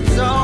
it's all